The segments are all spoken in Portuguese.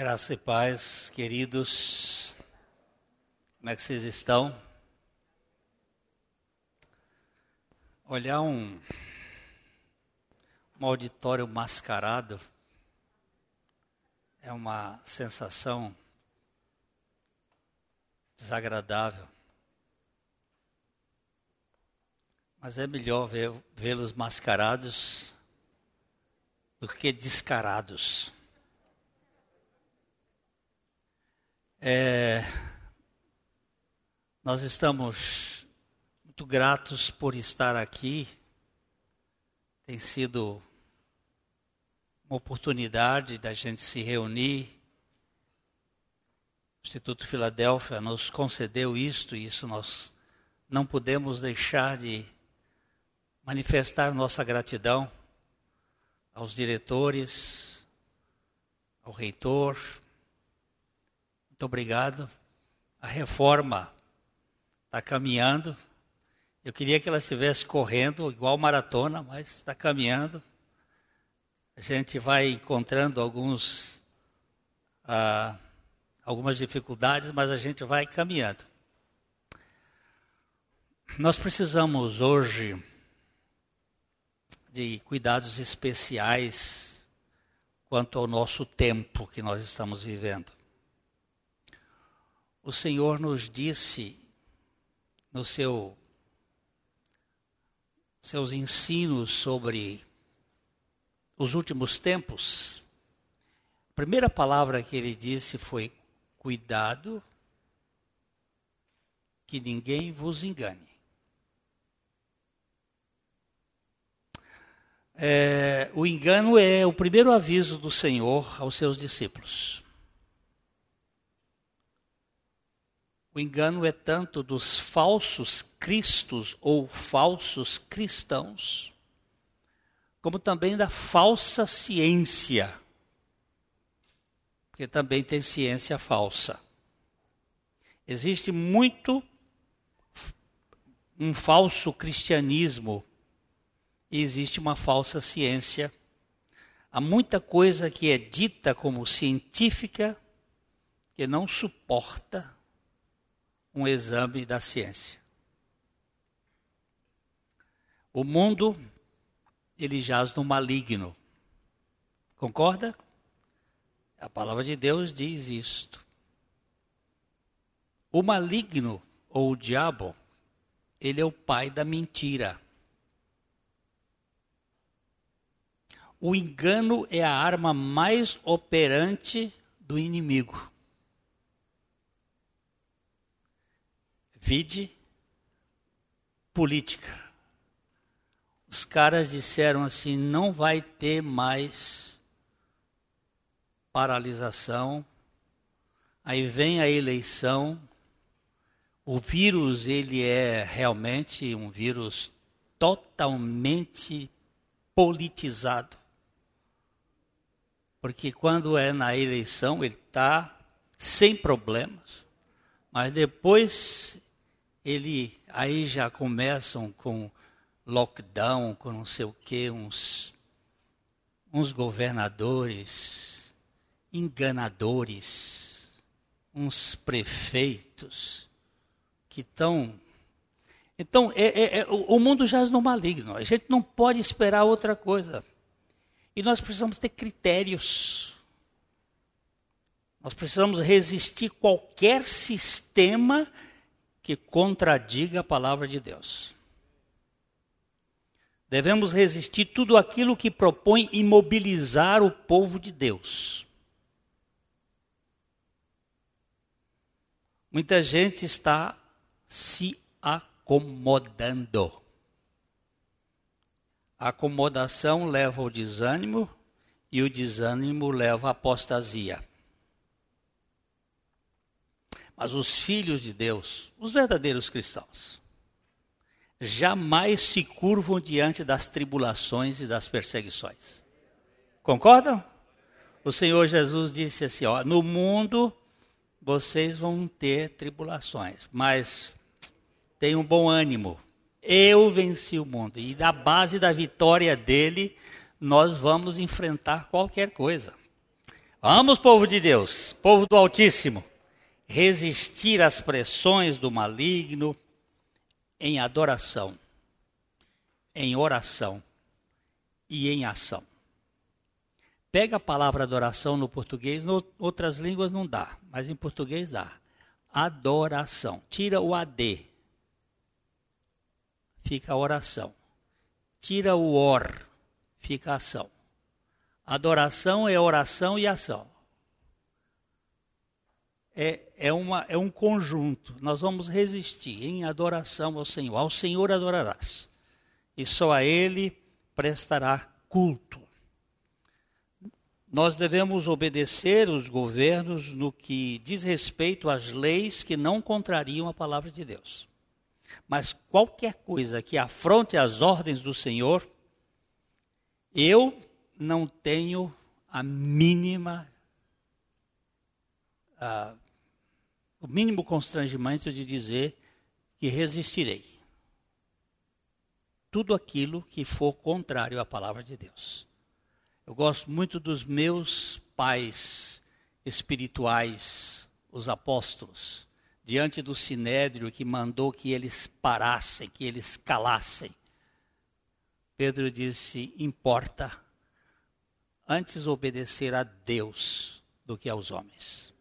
Graça e paz, queridos. Como é que vocês estão? Olhar um, um auditório mascarado é uma sensação desagradável. Mas é melhor vê-los mascarados do que descarados. É, nós estamos muito gratos por estar aqui. Tem sido uma oportunidade da gente se reunir. O Instituto Filadélfia nos concedeu isto e isso nós não podemos deixar de manifestar nossa gratidão aos diretores, ao reitor, muito obrigado. A reforma está caminhando. Eu queria que ela estivesse correndo igual maratona, mas está caminhando. A gente vai encontrando alguns, ah, algumas dificuldades, mas a gente vai caminhando. Nós precisamos hoje de cuidados especiais quanto ao nosso tempo que nós estamos vivendo o Senhor nos disse no seu seus ensinos sobre os últimos tempos, a primeira palavra que ele disse foi cuidado que ninguém vos engane. É, o engano é o primeiro aviso do Senhor aos seus discípulos. O engano é tanto dos falsos cristos ou falsos cristãos, como também da falsa ciência, porque também tem ciência falsa. Existe muito um falso cristianismo e existe uma falsa ciência. Há muita coisa que é dita como científica que não suporta um exame da ciência. O mundo, ele jaz no maligno. Concorda? A palavra de Deus diz isto. O maligno, ou o diabo, ele é o pai da mentira. O engano é a arma mais operante do inimigo. Vide política. Os caras disseram assim: não vai ter mais paralisação. Aí vem a eleição. O vírus, ele é realmente um vírus totalmente politizado. Porque quando é na eleição, ele está sem problemas. Mas depois ele aí já começam com lockdown, com não sei o quê, uns, uns governadores enganadores, uns prefeitos que estão. Então, é, é, é, o mundo jaz no maligno. A gente não pode esperar outra coisa. E nós precisamos ter critérios. Nós precisamos resistir qualquer sistema que contradiga a palavra de Deus. Devemos resistir tudo aquilo que propõe imobilizar o povo de Deus. Muita gente está se acomodando. A acomodação leva ao desânimo e o desânimo leva à apostasia. Mas os filhos de Deus, os verdadeiros cristãos, jamais se curvam diante das tribulações e das perseguições. Concordam? O Senhor Jesus disse assim: ó, no mundo vocês vão ter tribulações, mas tenham bom ânimo. Eu venci o mundo e da base da vitória dele nós vamos enfrentar qualquer coisa. Vamos, povo de Deus, povo do Altíssimo, resistir às pressões do maligno em adoração, em oração e em ação. Pega a palavra adoração no português, em outras línguas não dá, mas em português dá. Adoração. Tira o AD. Fica a oração. Tira o OR. Fica a ação. Adoração é oração e ação. É, é, uma, é um conjunto. Nós vamos resistir em adoração ao Senhor. Ao Senhor adorarás. E só a Ele prestará culto. Nós devemos obedecer os governos no que diz respeito às leis que não contrariam a palavra de Deus. Mas qualquer coisa que afronte as ordens do Senhor, eu não tenho a mínima, a, o mínimo constrangimento de dizer que resistirei. Tudo aquilo que for contrário à palavra de Deus. Eu gosto muito dos meus pais espirituais, os apóstolos, diante do sinédrio que mandou que eles parassem, que eles calassem. Pedro disse: importa antes obedecer a Deus do que aos homens.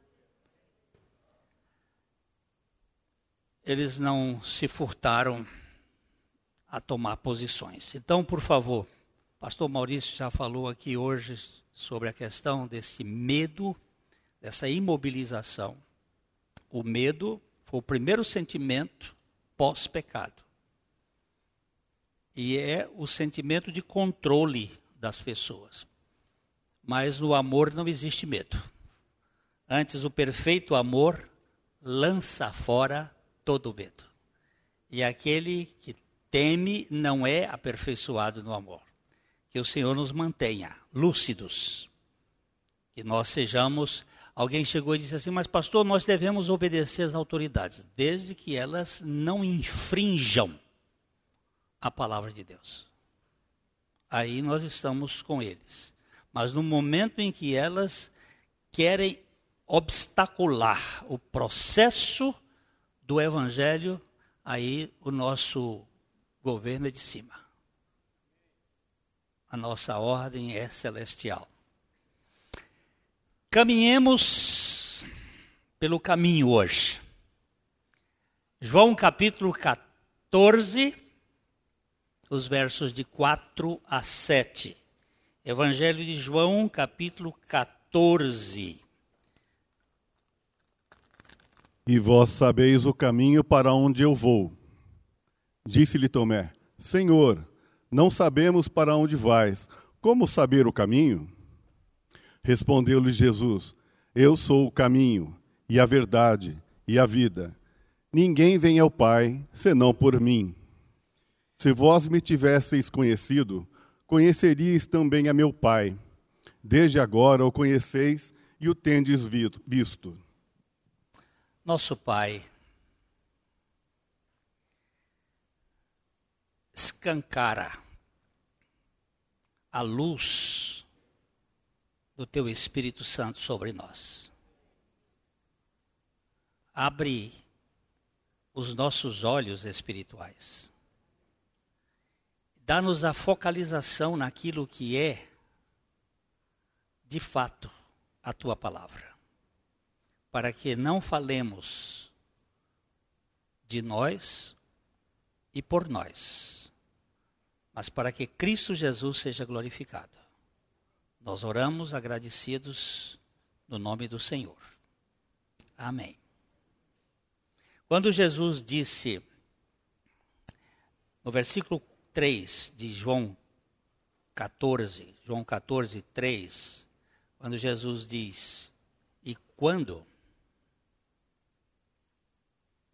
Eles não se furtaram a tomar posições. Então, por favor, Pastor Maurício já falou aqui hoje sobre a questão desse medo, dessa imobilização. O medo foi o primeiro sentimento pós-pecado. E é o sentimento de controle das pessoas. Mas no amor não existe medo. Antes, o perfeito amor lança fora todo medo. E aquele que teme não é aperfeiçoado no amor que o Senhor nos mantenha lúcidos, que nós sejamos. Alguém chegou e disse assim: Mas, pastor, nós devemos obedecer às autoridades, desde que elas não infringam a palavra de Deus. Aí nós estamos com eles. Mas no momento em que elas querem obstacular o processo do evangelho, aí o nosso governo é de cima a nossa ordem é celestial. Caminhemos pelo caminho hoje. João capítulo 14, os versos de 4 a 7. Evangelho de João, capítulo 14. E vós sabeis o caminho para onde eu vou. Disse-lhe Tomé: Senhor, não sabemos para onde vais. Como saber o caminho? Respondeu-lhe Jesus: Eu sou o caminho, e a verdade, e a vida. Ninguém vem ao Pai senão por mim. Se vós me tivesseis conhecido, conheceríeis também a meu Pai. Desde agora o conheceis e o tendes visto. Nosso Pai, escancara a luz do teu Espírito Santo sobre nós. Abre os nossos olhos espirituais. Dá-nos a focalização naquilo que é, de fato, a tua palavra. Para que não falemos de nós e por nós mas para que Cristo Jesus seja glorificado. Nós oramos agradecidos no nome do Senhor. Amém. Quando Jesus disse, no versículo 3 de João 14, João 14, 3, quando Jesus diz, e quando?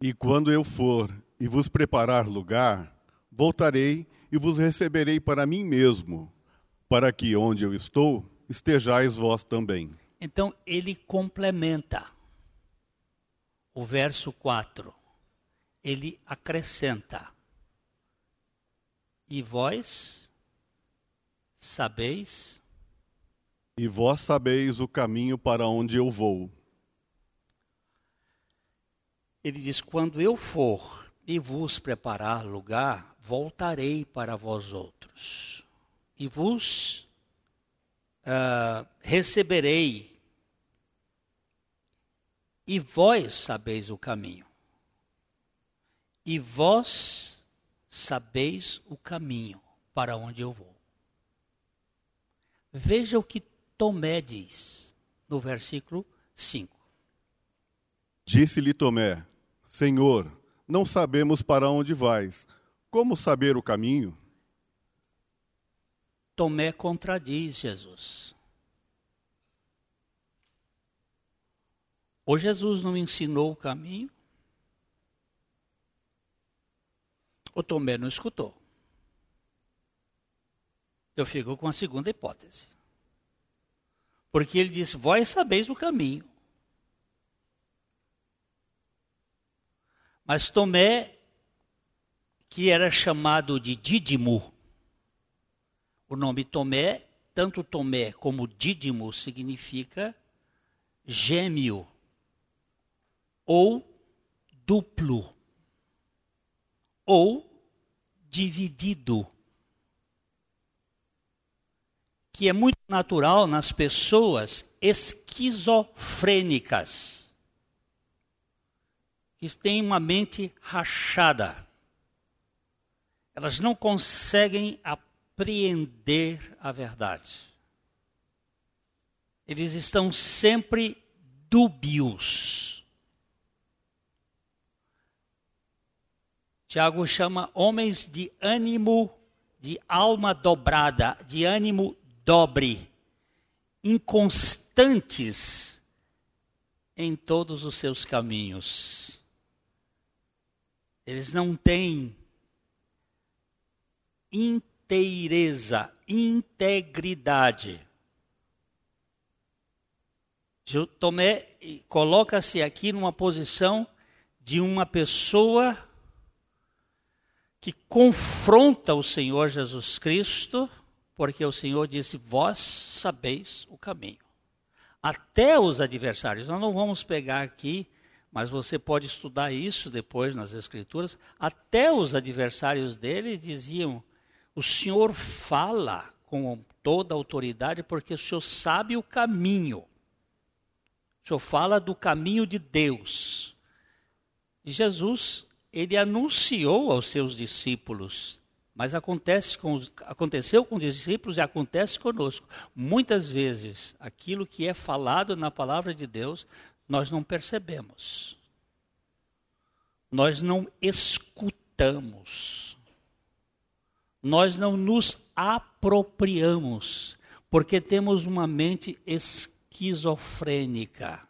E quando eu for e vos preparar lugar, voltarei e vos receberei para mim mesmo, para que onde eu estou, estejais vós também. Então ele complementa o verso 4. Ele acrescenta: E vós sabeis E vós sabeis o caminho para onde eu vou. Ele diz: Quando eu for e vos preparar lugar, voltarei para vós outros, e vos uh, receberei, e vós sabeis o caminho. E vós sabeis o caminho para onde eu vou. Veja o que Tomé diz no versículo 5. Disse-lhe Tomé: Senhor, não sabemos para onde vais. Como saber o caminho? Tomé contradiz Jesus. Ou Jesus não ensinou o caminho, ou Tomé não escutou. Eu fico com a segunda hipótese. Porque ele disse: Vós sabeis o caminho. Mas Tomé, que era chamado de Dídimo, o nome Tomé, tanto Tomé como Dídimo significa gêmeo ou duplo ou dividido. Que é muito natural nas pessoas esquizofrênicas, que têm uma mente rachada. Elas não conseguem apreender a verdade. Eles estão sempre dúbios. Tiago chama homens de ânimo, de alma dobrada, de ânimo dobre, inconstantes em todos os seus caminhos. Eles não têm inteireza, integridade. Tomé coloca-se aqui numa posição de uma pessoa que confronta o Senhor Jesus Cristo, porque o Senhor disse: Vós sabeis o caminho. Até os adversários, nós não vamos pegar aqui, mas você pode estudar isso depois nas Escrituras. Até os adversários dele diziam: O Senhor fala com toda autoridade, porque o Senhor sabe o caminho. O Senhor fala do caminho de Deus. E Jesus ele anunciou aos seus discípulos, mas acontece com, aconteceu com os discípulos e acontece conosco. Muitas vezes, aquilo que é falado na palavra de Deus, nós não percebemos. Nós não escutamos. Nós não nos apropriamos, porque temos uma mente esquizofrênica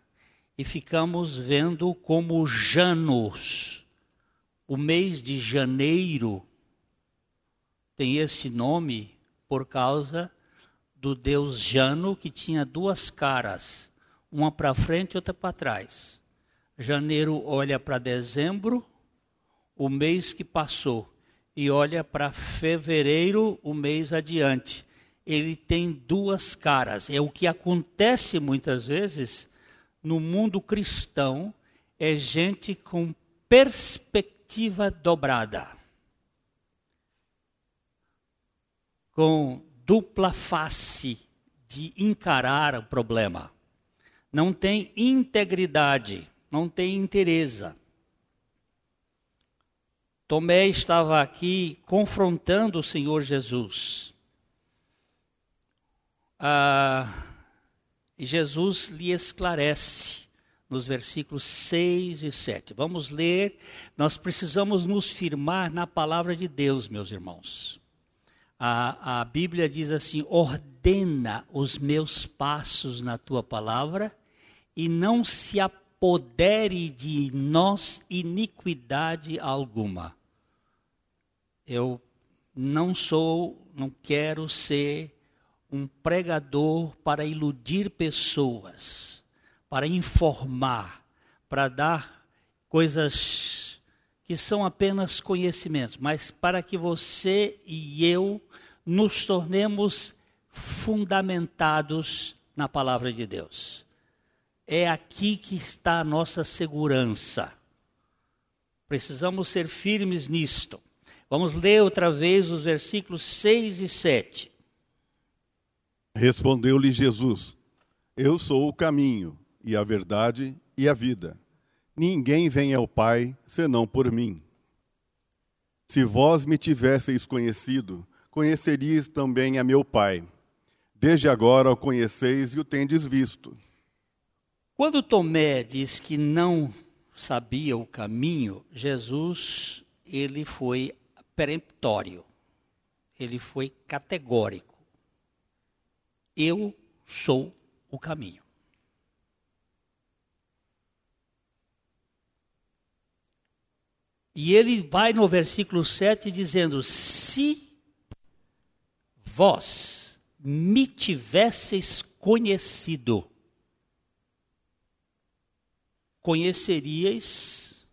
e ficamos vendo como Janos o mês de janeiro tem esse nome por causa do deus Jano, que tinha duas caras, uma para frente e outra para trás. Janeiro olha para dezembro, o mês que passou, e olha para fevereiro, o mês adiante. Ele tem duas caras. É o que acontece muitas vezes no mundo cristão, é gente com perspectiva dobrada, com dupla face de encarar o problema. Não tem integridade, não tem interesse. Tomé estava aqui confrontando o Senhor Jesus. Ah, e Jesus lhe esclarece nos versículos 6 e 7. Vamos ler, nós precisamos nos firmar na palavra de Deus, meus irmãos. A, a Bíblia diz assim: ordena os meus passos na tua palavra e não se apodere de nós iniquidade alguma. Eu não sou, não quero ser um pregador para iludir pessoas para informar, para dar coisas que são apenas conhecimentos, mas para que você e eu nos tornemos fundamentados na palavra de Deus. É aqui que está a nossa segurança. Precisamos ser firmes nisto. Vamos ler outra vez os versículos 6 e 7. Respondeu-lhe Jesus: Eu sou o caminho, e a verdade e a vida. Ninguém vem ao Pai senão por mim. Se vós me tivesseis conhecido, conheceríeis também a meu Pai. Desde agora o conheceis e o tendes visto. Quando Tomé diz que não sabia o caminho, Jesus ele foi peremptório. Ele foi categórico. Eu sou o caminho. E ele vai no versículo 7 dizendo: Se vós me tivesseis conhecido, conheceríeis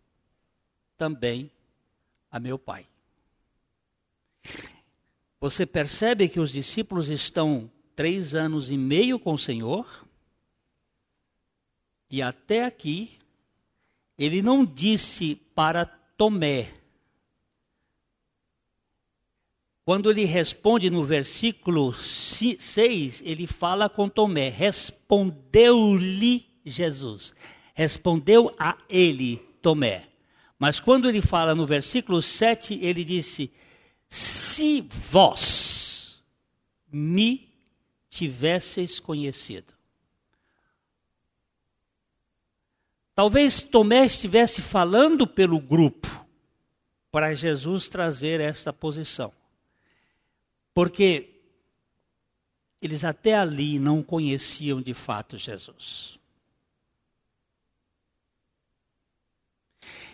também a meu Pai. Você percebe que os discípulos estão três anos e meio com o Senhor, e até aqui, ele não disse para Tomé. Quando ele responde no versículo 6, ele fala com Tomé: Respondeu-lhe Jesus. Respondeu a ele, Tomé. Mas quando ele fala no versículo 7, ele disse: Se vós me tivesseis conhecido. Talvez Tomé estivesse falando pelo grupo para Jesus trazer esta posição. Porque eles até ali não conheciam de fato Jesus.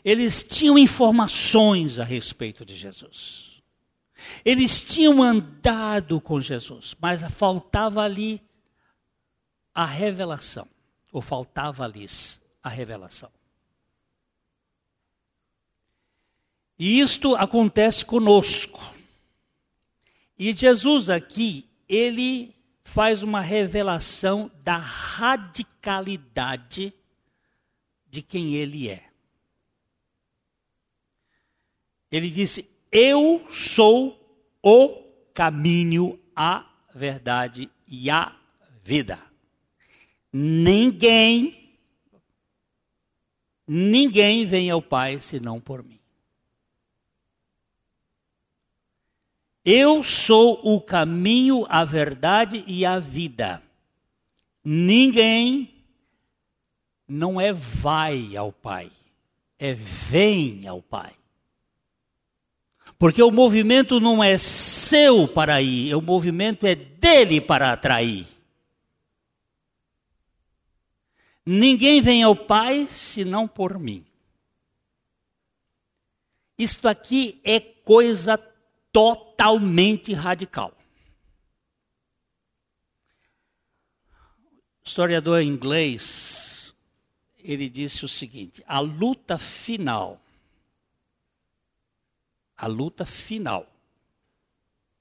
Eles tinham informações a respeito de Jesus. Eles tinham andado com Jesus, mas faltava ali a revelação, ou faltava-lhes a revelação. E isto acontece conosco. E Jesus aqui, ele faz uma revelação da radicalidade de quem ele é. Ele disse: Eu sou o caminho, a verdade e a vida. Ninguém Ninguém vem ao Pai senão por mim. Eu sou o caminho, a verdade e a vida. Ninguém não é vai ao Pai, é vem ao Pai. Porque o movimento não é seu para ir, o movimento é dele para atrair. Ninguém vem ao Pai senão por mim. Isto aqui é coisa totalmente radical. O historiador inglês, ele disse o seguinte: a luta final, a luta final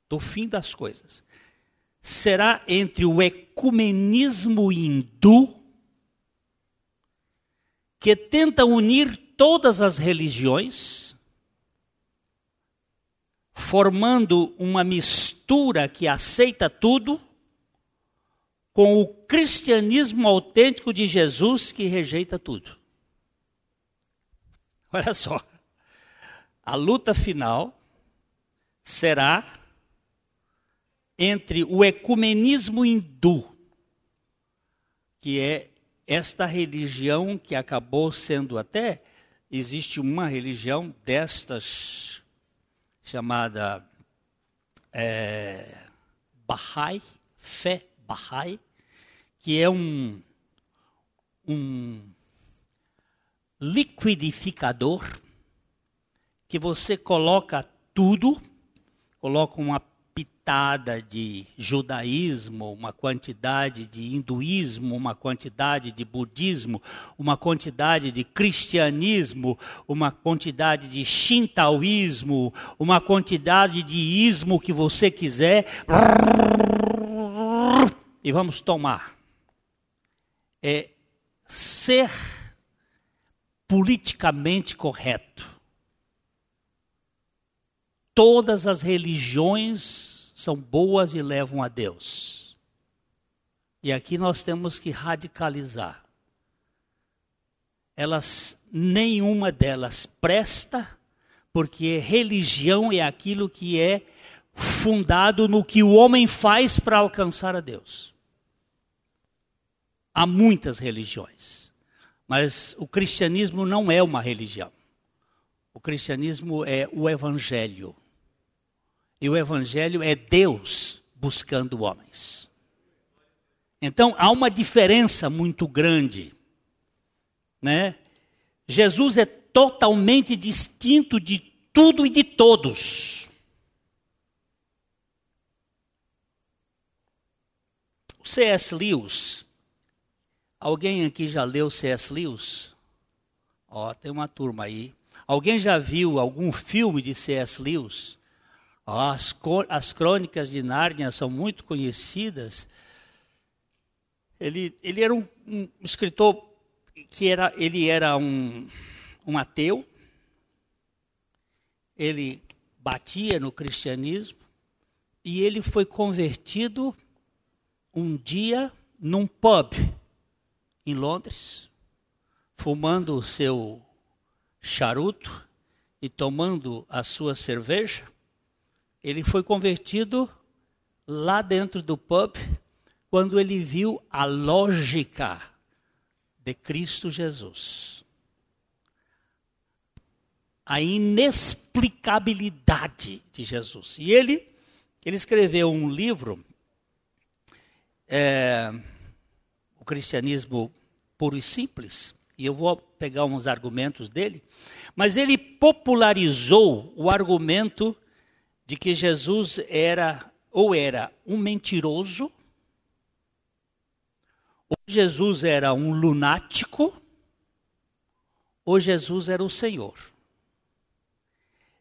do fim das coisas, será entre o ecumenismo hindu que tenta unir todas as religiões, formando uma mistura que aceita tudo, com o cristianismo autêntico de Jesus que rejeita tudo. Olha só, a luta final será entre o ecumenismo hindu, que é esta religião que acabou sendo até existe uma religião destas chamada é, Bahá'í, fé Bahá'í, que é um, um liquidificador que você coloca tudo, coloca uma pitada de judaísmo, uma quantidade de hinduísmo, uma quantidade de budismo, uma quantidade de cristianismo, uma quantidade de shintaoísmo, uma quantidade de ismo que você quiser. E vamos tomar. é ser politicamente correto. Todas as religiões são boas e levam a Deus. E aqui nós temos que radicalizar. Elas, nenhuma delas presta, porque religião é aquilo que é fundado no que o homem faz para alcançar a Deus. Há muitas religiões. Mas o cristianismo não é uma religião. O cristianismo é o evangelho. E o evangelho é Deus buscando homens. Então há uma diferença muito grande, né? Jesus é totalmente distinto de tudo e de todos. O C.S. Lewis, Alguém aqui já leu C.S. Lewis? Ó, tem uma turma aí. Alguém já viu algum filme de C.S. Lewis? As, as crônicas de Nárnia são muito conhecidas. Ele, ele era um, um escritor que era, ele era um, um ateu. Ele batia no cristianismo e ele foi convertido um dia num pub em Londres, fumando o seu charuto e tomando a sua cerveja, ele foi convertido lá dentro do pub quando ele viu a lógica de Cristo Jesus. A inexplicabilidade de Jesus. E ele, ele escreveu um livro, é, o cristianismo puro e simples, e eu vou pegar uns argumentos dele, mas ele popularizou o argumento de que Jesus era ou era um mentiroso, ou Jesus era um lunático, ou Jesus era o Senhor.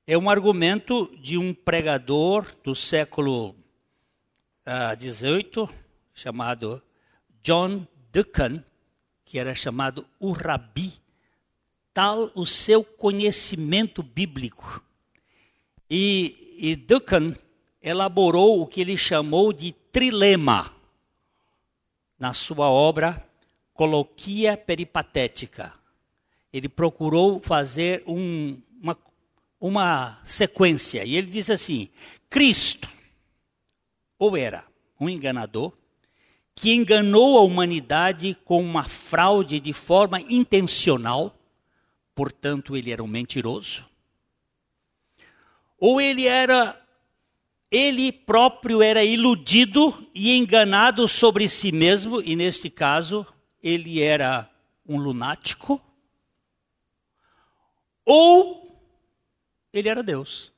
É um argumento de um pregador do século XVIII, uh, chamado John Duncan, que era chamado o Rabi, tal o seu conhecimento bíblico. E, e Duncan elaborou o que ele chamou de trilema na sua obra Coloquia Peripatética. Ele procurou fazer um, uma, uma sequência, e ele diz assim: Cristo ou era um enganador, que enganou a humanidade com uma fraude de forma intencional, portanto, ele era um mentiroso? Ou ele era ele próprio era iludido e enganado sobre si mesmo, e neste caso, ele era um lunático? Ou ele era Deus?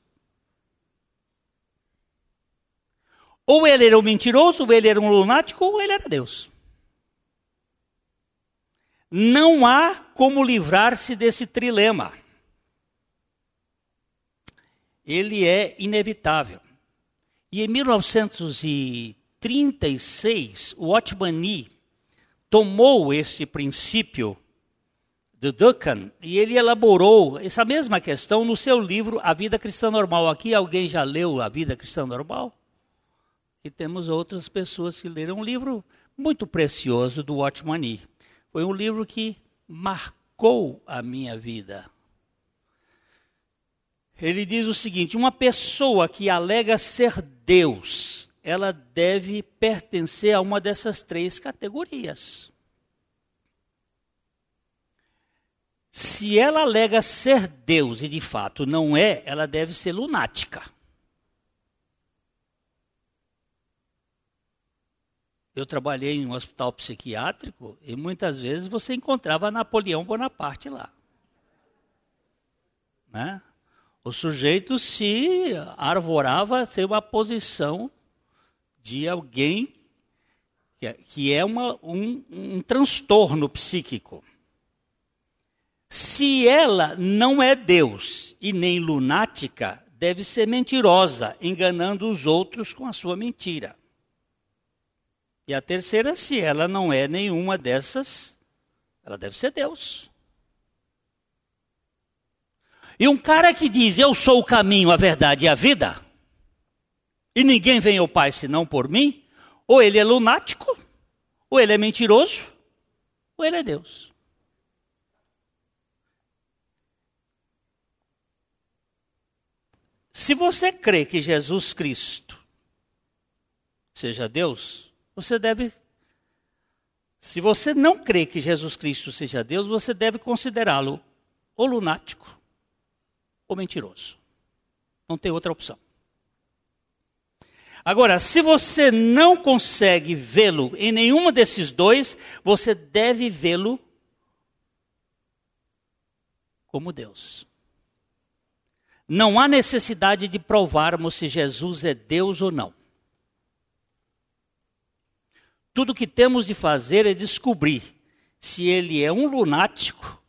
Ou ele era um mentiroso, ou ele era um lunático, ou ele era Deus. Não há como livrar-se desse trilema. Ele é inevitável. E em 1936, o Otmani tomou esse princípio de Duncan e ele elaborou essa mesma questão no seu livro A Vida Cristã Normal. Aqui alguém já leu A Vida Cristã Normal? E temos outras pessoas que leram um livro muito precioso do Watchmani. Foi um livro que marcou a minha vida. Ele diz o seguinte: uma pessoa que alega ser Deus, ela deve pertencer a uma dessas três categorias. Se ela alega ser Deus e de fato não é, ela deve ser lunática. eu trabalhei em um hospital psiquiátrico e muitas vezes você encontrava Napoleão Bonaparte lá. Né? O sujeito se arvorava a ter uma posição de alguém que é, que é uma, um, um transtorno psíquico. Se ela não é Deus e nem lunática, deve ser mentirosa, enganando os outros com a sua mentira. E a terceira, se ela não é nenhuma dessas, ela deve ser Deus. E um cara que diz: Eu sou o caminho, a verdade e a vida, e ninguém vem ao Pai senão por mim, ou ele é lunático, ou ele é mentiroso, ou ele é Deus. Se você crê que Jesus Cristo seja Deus, você deve. Se você não crê que Jesus Cristo seja Deus, você deve considerá-lo ou lunático ou mentiroso. Não tem outra opção. Agora, se você não consegue vê-lo em nenhuma desses dois, você deve vê-lo como Deus. Não há necessidade de provarmos se Jesus é Deus ou não. Tudo que temos de fazer é descobrir se ele é um lunático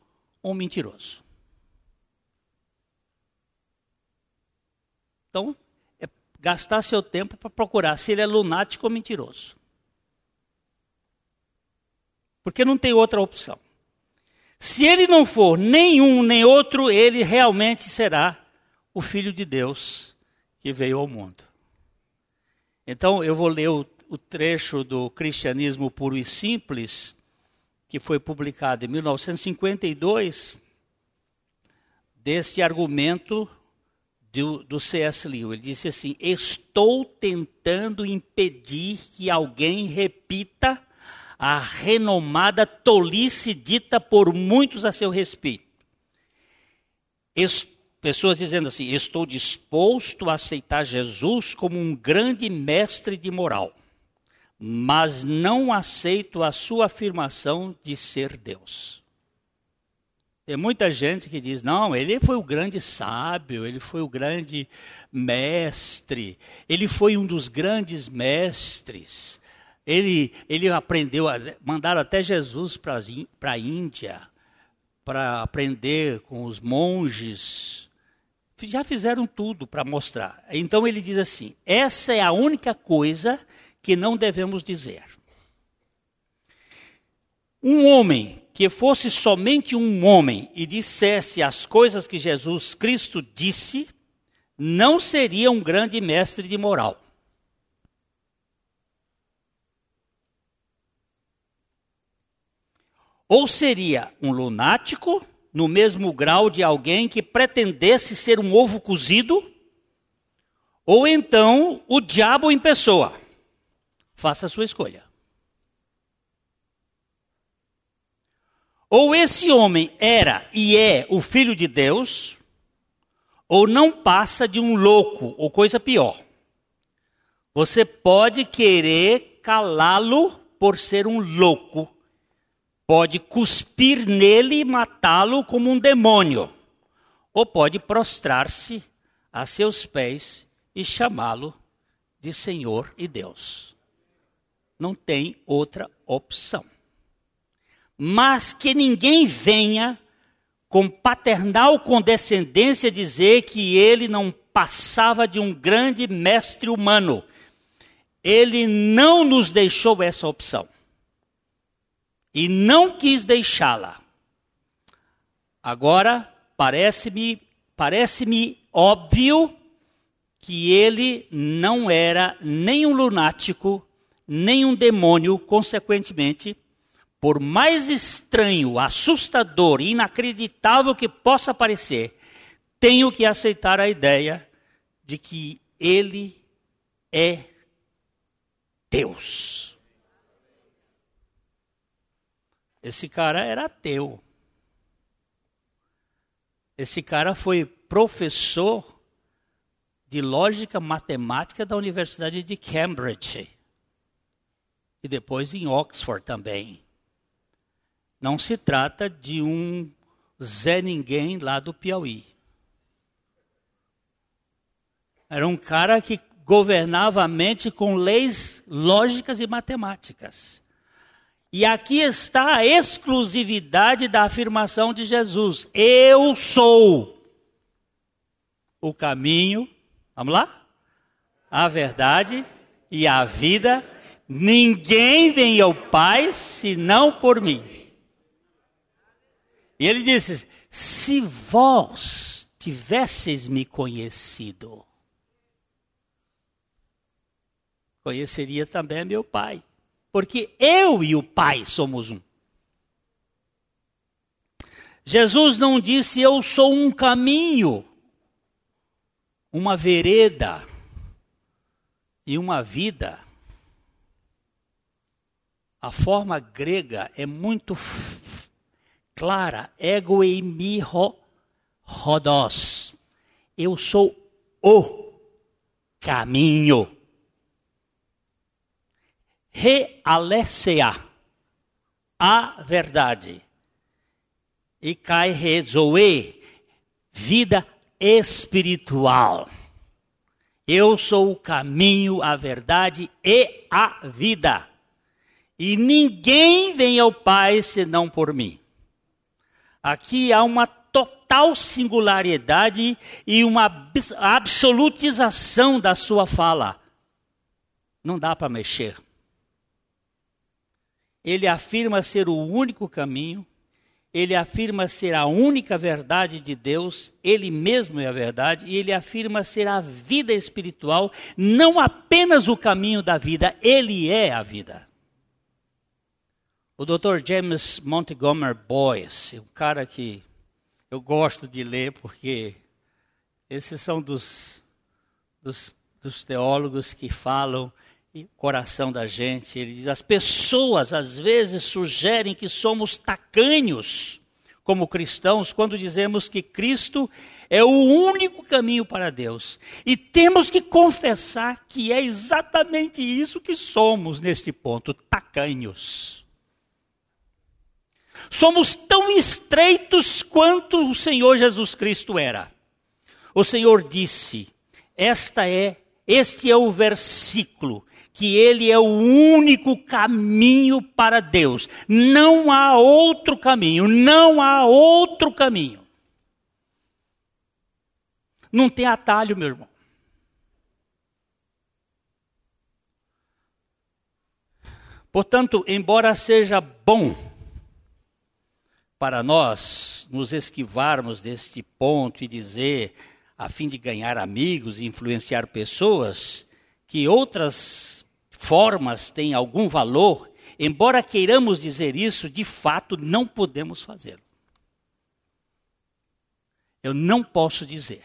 ou um mentiroso. Então, é gastar seu tempo para procurar se ele é lunático ou mentiroso. Porque não tem outra opção. Se ele não for nenhum nem outro, ele realmente será o Filho de Deus que veio ao mundo. Então, eu vou ler o o trecho do Cristianismo Puro e Simples, que foi publicado em 1952, deste argumento do, do C.S. Lewis. Ele disse assim: Estou tentando impedir que alguém repita a renomada tolice dita por muitos a seu respeito. Pessoas dizendo assim: estou disposto a aceitar Jesus como um grande mestre de moral mas não aceito a sua afirmação de ser Deus. Tem muita gente que diz: não, ele foi o grande sábio, ele foi o grande mestre, ele foi um dos grandes mestres. Ele, ele aprendeu, a, mandaram até Jesus para a Índia, para aprender com os monges. Já fizeram tudo para mostrar. Então ele diz assim: essa é a única coisa que não devemos dizer. Um homem que fosse somente um homem e dissesse as coisas que Jesus Cristo disse, não seria um grande mestre de moral. Ou seria um lunático, no mesmo grau de alguém que pretendesse ser um ovo cozido, ou então o diabo em pessoa. Faça a sua escolha. Ou esse homem era e é o filho de Deus, ou não passa de um louco, ou coisa pior. Você pode querer calá-lo por ser um louco, pode cuspir nele e matá-lo como um demônio, ou pode prostrar-se a seus pés e chamá-lo de Senhor e Deus não tem outra opção. Mas que ninguém venha com paternal condescendência dizer que ele não passava de um grande mestre humano. Ele não nos deixou essa opção. E não quis deixá-la. Agora, parece-me parece-me óbvio que ele não era nem um lunático, nem um demônio, consequentemente, por mais estranho, assustador e inacreditável que possa parecer, tenho que aceitar a ideia de que ele é Deus. Esse cara era ateu. Esse cara foi professor de lógica matemática da Universidade de Cambridge e depois em Oxford também. Não se trata de um Zé Ninguém lá do Piauí. Era um cara que governava a mente com leis lógicas e matemáticas. E aqui está a exclusividade da afirmação de Jesus: Eu sou o caminho, vamos lá? A verdade e a vida Ninguém vem ao Pai senão por mim. E ele disse: Se vós tivesseis me conhecido, conheceria também meu Pai. Porque eu e o Pai somos um. Jesus não disse eu sou um caminho, uma vereda e uma vida. A forma grega é muito clara, ego e mi rodos. Eu sou o caminho. Realesea, a verdade e cai rezoe, vida espiritual. Eu sou o caminho, a verdade e a vida. E ninguém vem ao Pai senão por mim. Aqui há uma total singularidade e uma absolutização da sua fala. Não dá para mexer. Ele afirma ser o único caminho, ele afirma ser a única verdade de Deus, ele mesmo é a verdade, e ele afirma ser a vida espiritual, não apenas o caminho da vida, ele é a vida. O Dr. James Montgomery Boyce, um cara que eu gosto de ler porque esses são dos, dos, dos teólogos que falam coração da gente. Ele diz: as pessoas às vezes sugerem que somos tacanhos como cristãos quando dizemos que Cristo é o único caminho para Deus. E temos que confessar que é exatamente isso que somos neste ponto, tacanhos. Somos tão estreitos quanto o Senhor Jesus Cristo era. O Senhor disse: "Esta é, este é o versículo que ele é o único caminho para Deus. Não há outro caminho, não há outro caminho. Não tem atalho, meu irmão. Portanto, embora seja bom para nós nos esquivarmos deste ponto e dizer, a fim de ganhar amigos e influenciar pessoas, que outras formas têm algum valor, embora queiramos dizer isso, de fato não podemos fazê-lo. Eu não posso dizer.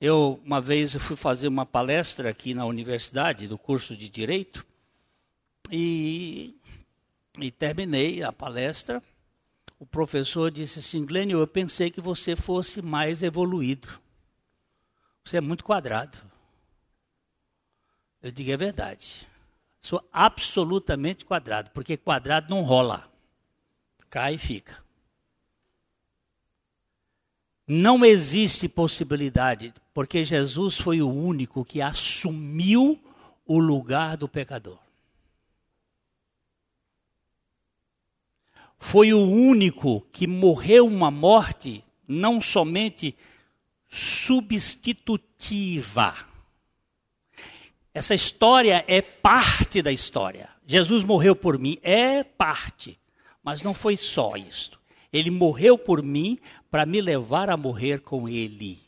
Eu, uma vez, eu fui fazer uma palestra aqui na universidade, do curso de Direito, e, e terminei a palestra. O professor disse assim, Glênio, eu pensei que você fosse mais evoluído. Você é muito quadrado. Eu digo é verdade. Sou absolutamente quadrado, porque quadrado não rola. Cai e fica. Não existe possibilidade, porque Jesus foi o único que assumiu o lugar do pecador. Foi o único que morreu uma morte não somente substitutiva, essa história é parte da história. Jesus morreu por mim, é parte. Mas não foi só isto. Ele morreu por mim para me levar a morrer com ele.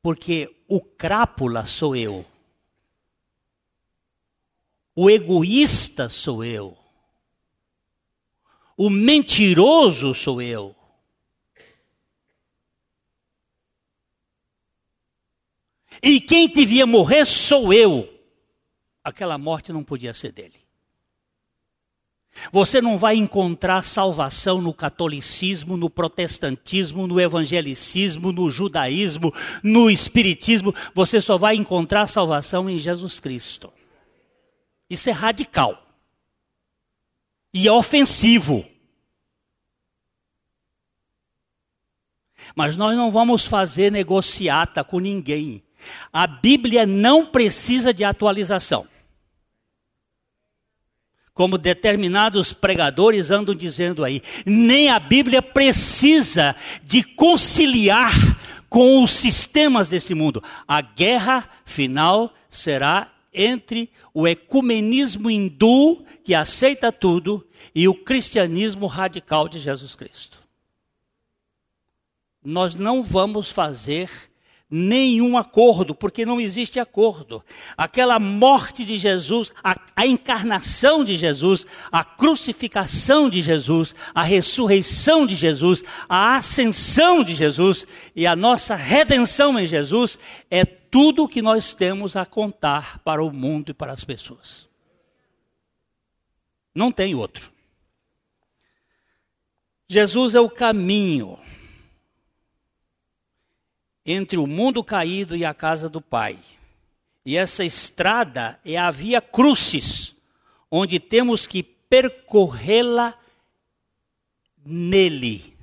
Porque o crápula sou eu. O egoísta sou eu. O mentiroso sou eu. E quem devia morrer sou eu. Aquela morte não podia ser dele. Você não vai encontrar salvação no catolicismo, no protestantismo, no evangelicismo, no judaísmo, no espiritismo. Você só vai encontrar salvação em Jesus Cristo. Isso é radical. E é ofensivo. Mas nós não vamos fazer negociata com ninguém. A Bíblia não precisa de atualização. Como determinados pregadores andam dizendo aí, nem a Bíblia precisa de conciliar com os sistemas desse mundo. A guerra final será entre o ecumenismo hindu, que aceita tudo, e o cristianismo radical de Jesus Cristo. Nós não vamos fazer nenhum acordo, porque não existe acordo. Aquela morte de Jesus, a, a, encarnação de Jesus, a crucificação de Jesus, a ressurreição de Jesus, a ascensão de Jesus e a nossa redenção em Jesus é tudo que nós temos a contar para o mundo e para as pessoas. Não tem outro. Jesus é o caminho entre o mundo caído e a casa do Pai. E essa estrada é a via crucis, onde temos que percorrê-la nele.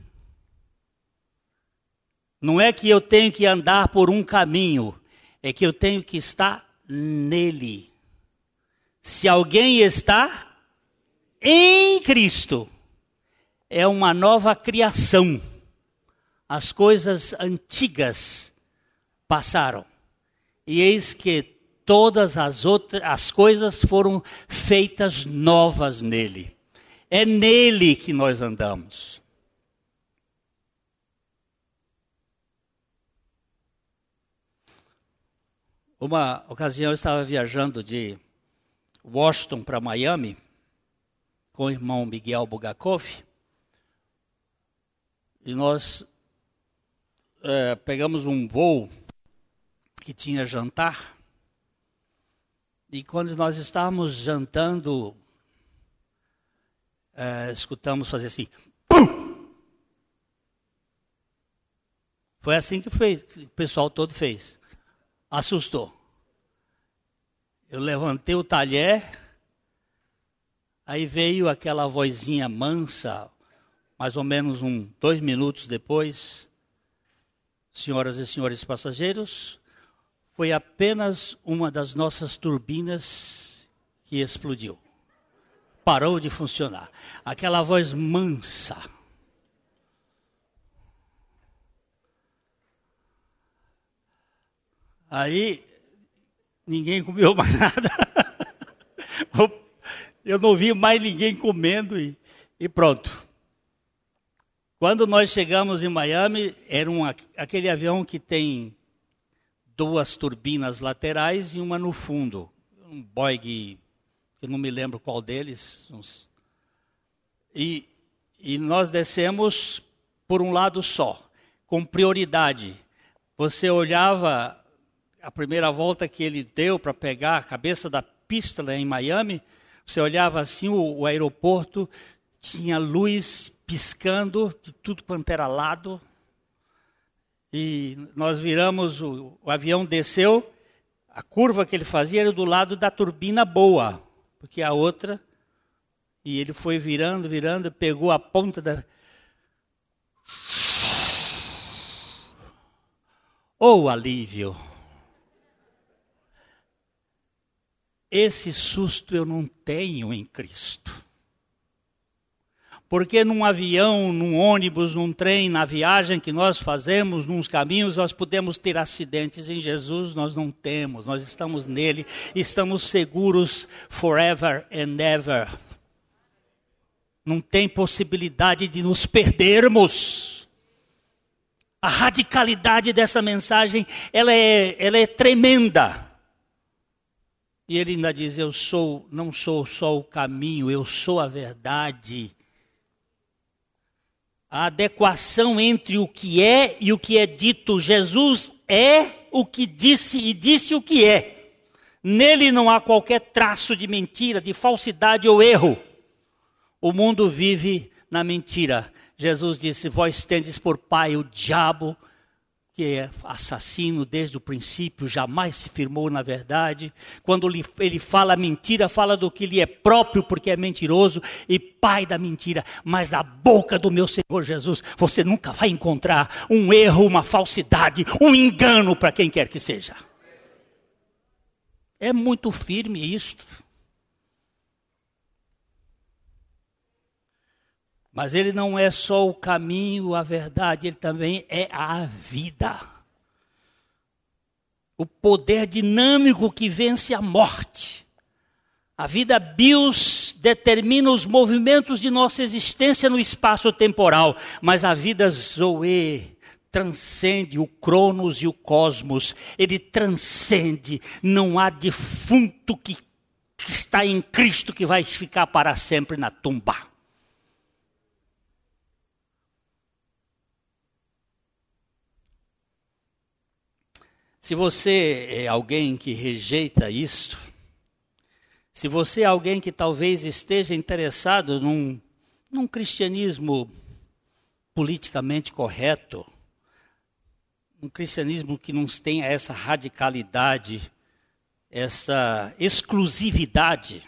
Não é que eu tenho que andar por um caminho, é que eu tenho que estar nele. Se alguém está em Cristo, é uma nova criação as coisas antigas passaram. E eis que todas as outras as coisas foram feitas novas nele. É nele que nós andamos. Uma ocasião eu estava viajando de Washington para Miami com o irmão Miguel Bugakov e nós é, pegamos um voo que tinha jantar. E quando nós estávamos jantando, é, escutamos fazer assim. Pum! Foi assim que fez, o pessoal todo fez. Assustou. Eu levantei o talher, aí veio aquela vozinha mansa, mais ou menos um dois minutos depois senhoras e senhores passageiros, foi apenas uma das nossas turbinas que explodiu. Parou de funcionar. Aquela voz mansa. Aí ninguém comeu mais nada. Eu não vi mais ninguém comendo e, e pronto. Quando nós chegamos em Miami, era um, aquele avião que tem duas turbinas laterais e uma no fundo. Um Boeing, eu não me lembro qual deles. Uns, e, e nós descemos por um lado só, com prioridade. Você olhava a primeira volta que ele deu para pegar a cabeça da pista lá em Miami, você olhava assim, o, o aeroporto tinha luz piscando de tudo quanto era lado. E nós viramos, o, o avião desceu, a curva que ele fazia era do lado da turbina boa, porque a outra, e ele foi virando, virando, pegou a ponta da. Oh, alívio! Esse susto eu não tenho em Cristo. Porque num avião, num ônibus, num trem, na viagem que nós fazemos, nos caminhos, nós podemos ter acidentes. Em Jesus nós não temos, nós estamos nele, estamos seguros forever and ever. Não tem possibilidade de nos perdermos. A radicalidade dessa mensagem, ela é, ela é tremenda. E ele ainda diz: Eu sou, não sou só o caminho, eu sou a verdade a adequação entre o que é e o que é dito. Jesus é o que disse e disse o que é. Nele não há qualquer traço de mentira, de falsidade ou erro. O mundo vive na mentira. Jesus disse: Vós tendes por pai o diabo, que é assassino desde o princípio, jamais se firmou na verdade. Quando ele fala mentira, fala do que lhe é próprio, porque é mentiroso e pai da mentira. Mas a boca do meu Senhor Jesus, você nunca vai encontrar um erro, uma falsidade, um engano para quem quer que seja. É muito firme isto. Mas ele não é só o caminho, a verdade, ele também é a vida. o poder dinâmico que vence a morte. A vida bios determina os movimentos de nossa existência no espaço temporal, mas a vida zoe transcende o cronos e o cosmos. Ele transcende. Não há defunto que está em Cristo que vai ficar para sempre na tumba. Se você é alguém que rejeita isto, se você é alguém que talvez esteja interessado num, num cristianismo politicamente correto, um cristianismo que não tenha essa radicalidade, essa exclusividade.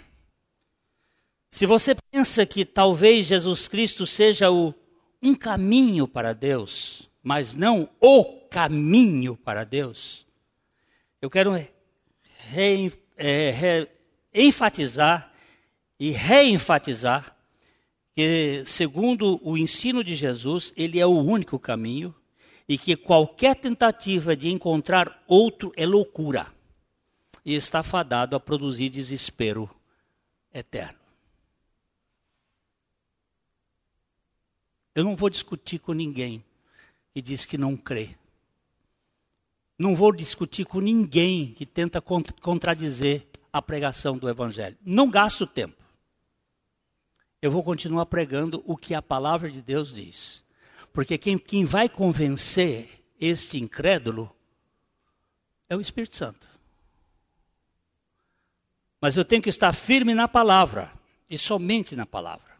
Se você pensa que talvez Jesus Cristo seja o, um caminho para Deus, mas não o caminho para Deus, eu quero re, é, re, enfatizar e reenfatizar que, segundo o ensino de Jesus, ele é o único caminho e que qualquer tentativa de encontrar outro é loucura e está fadado a produzir desespero eterno. Eu não vou discutir com ninguém que diz que não crê. Não vou discutir com ninguém que tenta contradizer a pregação do Evangelho. Não gasto tempo. Eu vou continuar pregando o que a palavra de Deus diz. Porque quem, quem vai convencer este incrédulo é o Espírito Santo. Mas eu tenho que estar firme na palavra, e somente na palavra.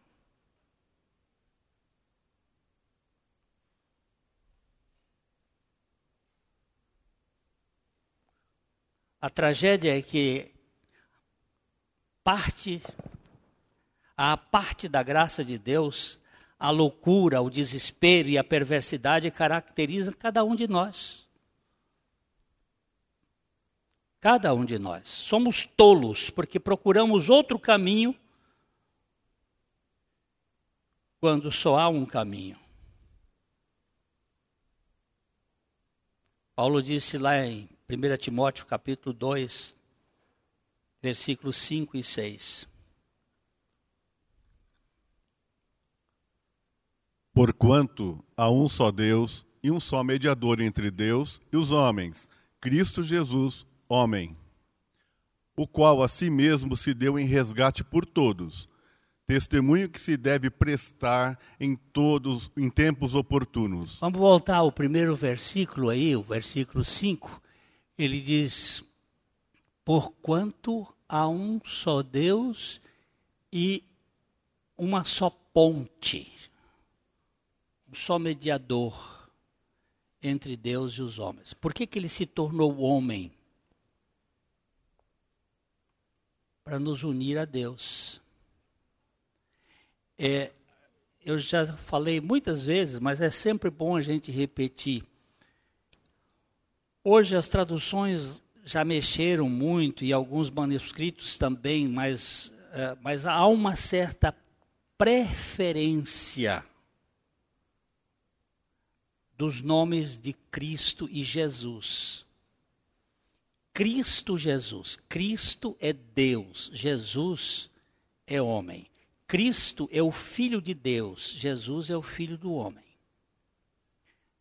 A tragédia é que parte, a parte da graça de Deus, a loucura, o desespero e a perversidade caracterizam cada um de nós. Cada um de nós. Somos tolos porque procuramos outro caminho quando só há um caminho. Paulo disse lá em 1 Timóteo capítulo 2, versículos 5 e 6. Porquanto há um só Deus e um só mediador entre Deus e os homens, Cristo Jesus, homem, o qual a si mesmo se deu em resgate por todos, testemunho que se deve prestar em todos em tempos oportunos. Vamos voltar ao primeiro versículo aí, o versículo 5 ele diz: Porquanto há um só Deus e uma só ponte, um só mediador entre Deus e os homens. Por que, que ele se tornou homem? Para nos unir a Deus. É, eu já falei muitas vezes, mas é sempre bom a gente repetir. Hoje as traduções já mexeram muito e alguns manuscritos também, mas, uh, mas há uma certa preferência dos nomes de Cristo e Jesus. Cristo Jesus. Cristo é Deus, Jesus é homem. Cristo é o Filho de Deus, Jesus é o Filho do homem.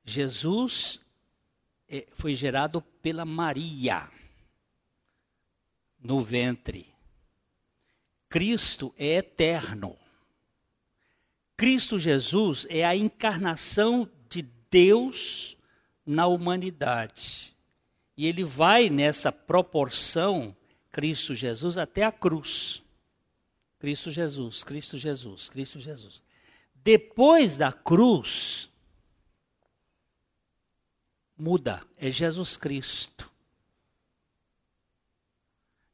Jesus é, foi gerado pela Maria no ventre. Cristo é eterno. Cristo Jesus é a encarnação de Deus na humanidade. E ele vai nessa proporção, Cristo Jesus, até a cruz. Cristo Jesus, Cristo Jesus, Cristo Jesus. Depois da cruz, muda, é Jesus Cristo.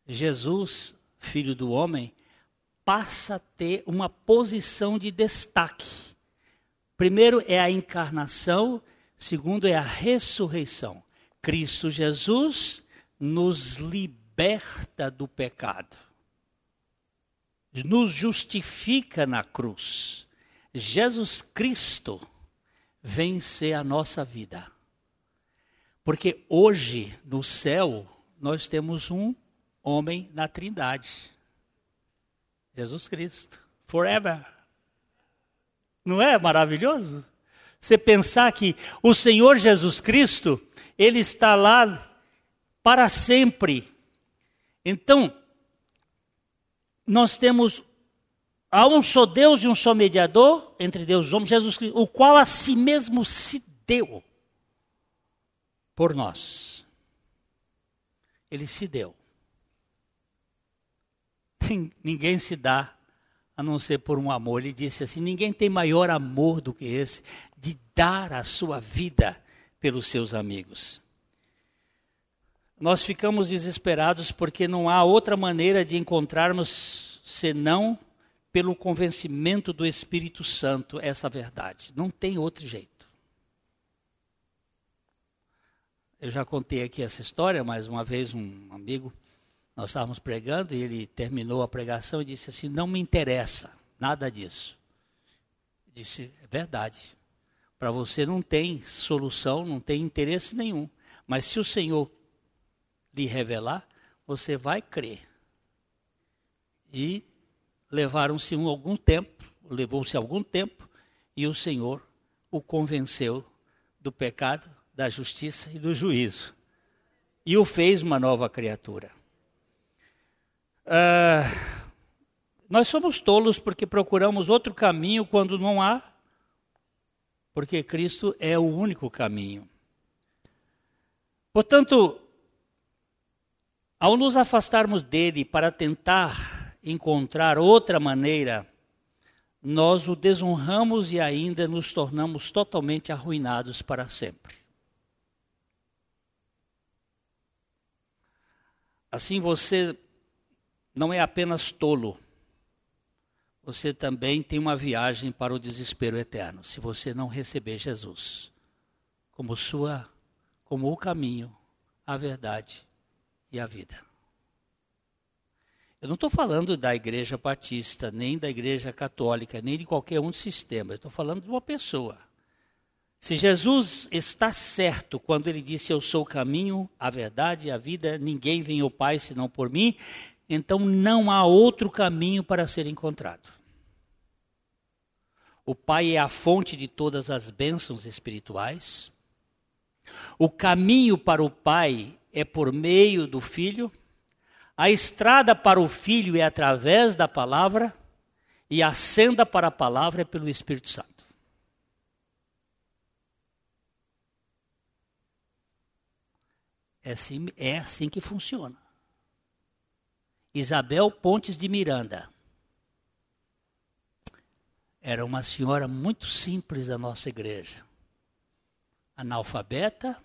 Jesus, filho do homem, passa a ter uma posição de destaque. Primeiro é a encarnação, segundo é a ressurreição. Cristo Jesus nos liberta do pecado, nos justifica na cruz. Jesus Cristo vence a nossa vida. Porque hoje, no céu, nós temos um homem na Trindade. Jesus Cristo. Forever. Não é maravilhoso? Você pensar que o Senhor Jesus Cristo, Ele está lá para sempre. Então, nós temos há um só Deus e um só mediador entre Deus e os homens, Jesus Cristo, o qual a si mesmo se deu por nós. Ele se deu. Ninguém se dá a não ser por um amor. Ele disse assim: ninguém tem maior amor do que esse, de dar a sua vida pelos seus amigos. Nós ficamos desesperados porque não há outra maneira de encontrarmos senão pelo convencimento do Espírito Santo essa verdade. Não tem outro jeito. Eu já contei aqui essa história, mais uma vez um amigo, nós estávamos pregando e ele terminou a pregação e disse assim: "Não me interessa nada disso". Eu disse: "É verdade. Para você não tem solução, não tem interesse nenhum. Mas se o Senhor lhe revelar, você vai crer". E levaram-se algum tempo, levou-se algum tempo, e o Senhor o convenceu do pecado, da justiça e do juízo. E o fez uma nova criatura. Uh, nós somos tolos porque procuramos outro caminho quando não há, porque Cristo é o único caminho. Portanto, ao nos afastarmos dele para tentar encontrar outra maneira, nós o desonramos e ainda nos tornamos totalmente arruinados para sempre. Assim você não é apenas tolo, você também tem uma viagem para o desespero eterno, se você não receber Jesus como sua como o caminho, a verdade e a vida. Eu não estou falando da igreja batista, nem da igreja católica, nem de qualquer um sistema. Eu estou falando de uma pessoa. Se Jesus está certo quando ele disse: Eu sou o caminho, a verdade e a vida, ninguém vem ao Pai senão por mim, então não há outro caminho para ser encontrado. O Pai é a fonte de todas as bênçãos espirituais. O caminho para o Pai é por meio do Filho. A estrada para o Filho é através da palavra, e a senda para a palavra é pelo Espírito Santo. É assim, é assim que funciona. Isabel Pontes de Miranda era uma senhora muito simples da nossa igreja. Analfabeta,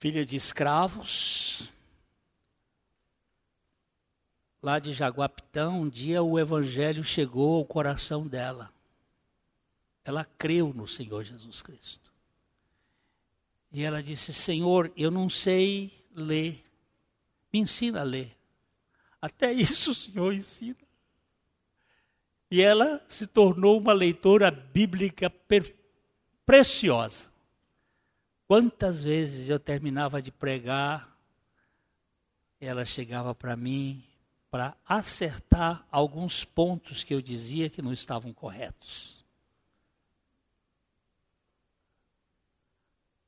filha de escravos. Lá de Jaguapitão, um dia o evangelho chegou ao coração dela. Ela creu no Senhor Jesus Cristo. E ela disse: Senhor, eu não sei ler, me ensina a ler. Até isso o Senhor ensina. E ela se tornou uma leitora bíblica preciosa. Quantas vezes eu terminava de pregar, ela chegava para mim para acertar alguns pontos que eu dizia que não estavam corretos.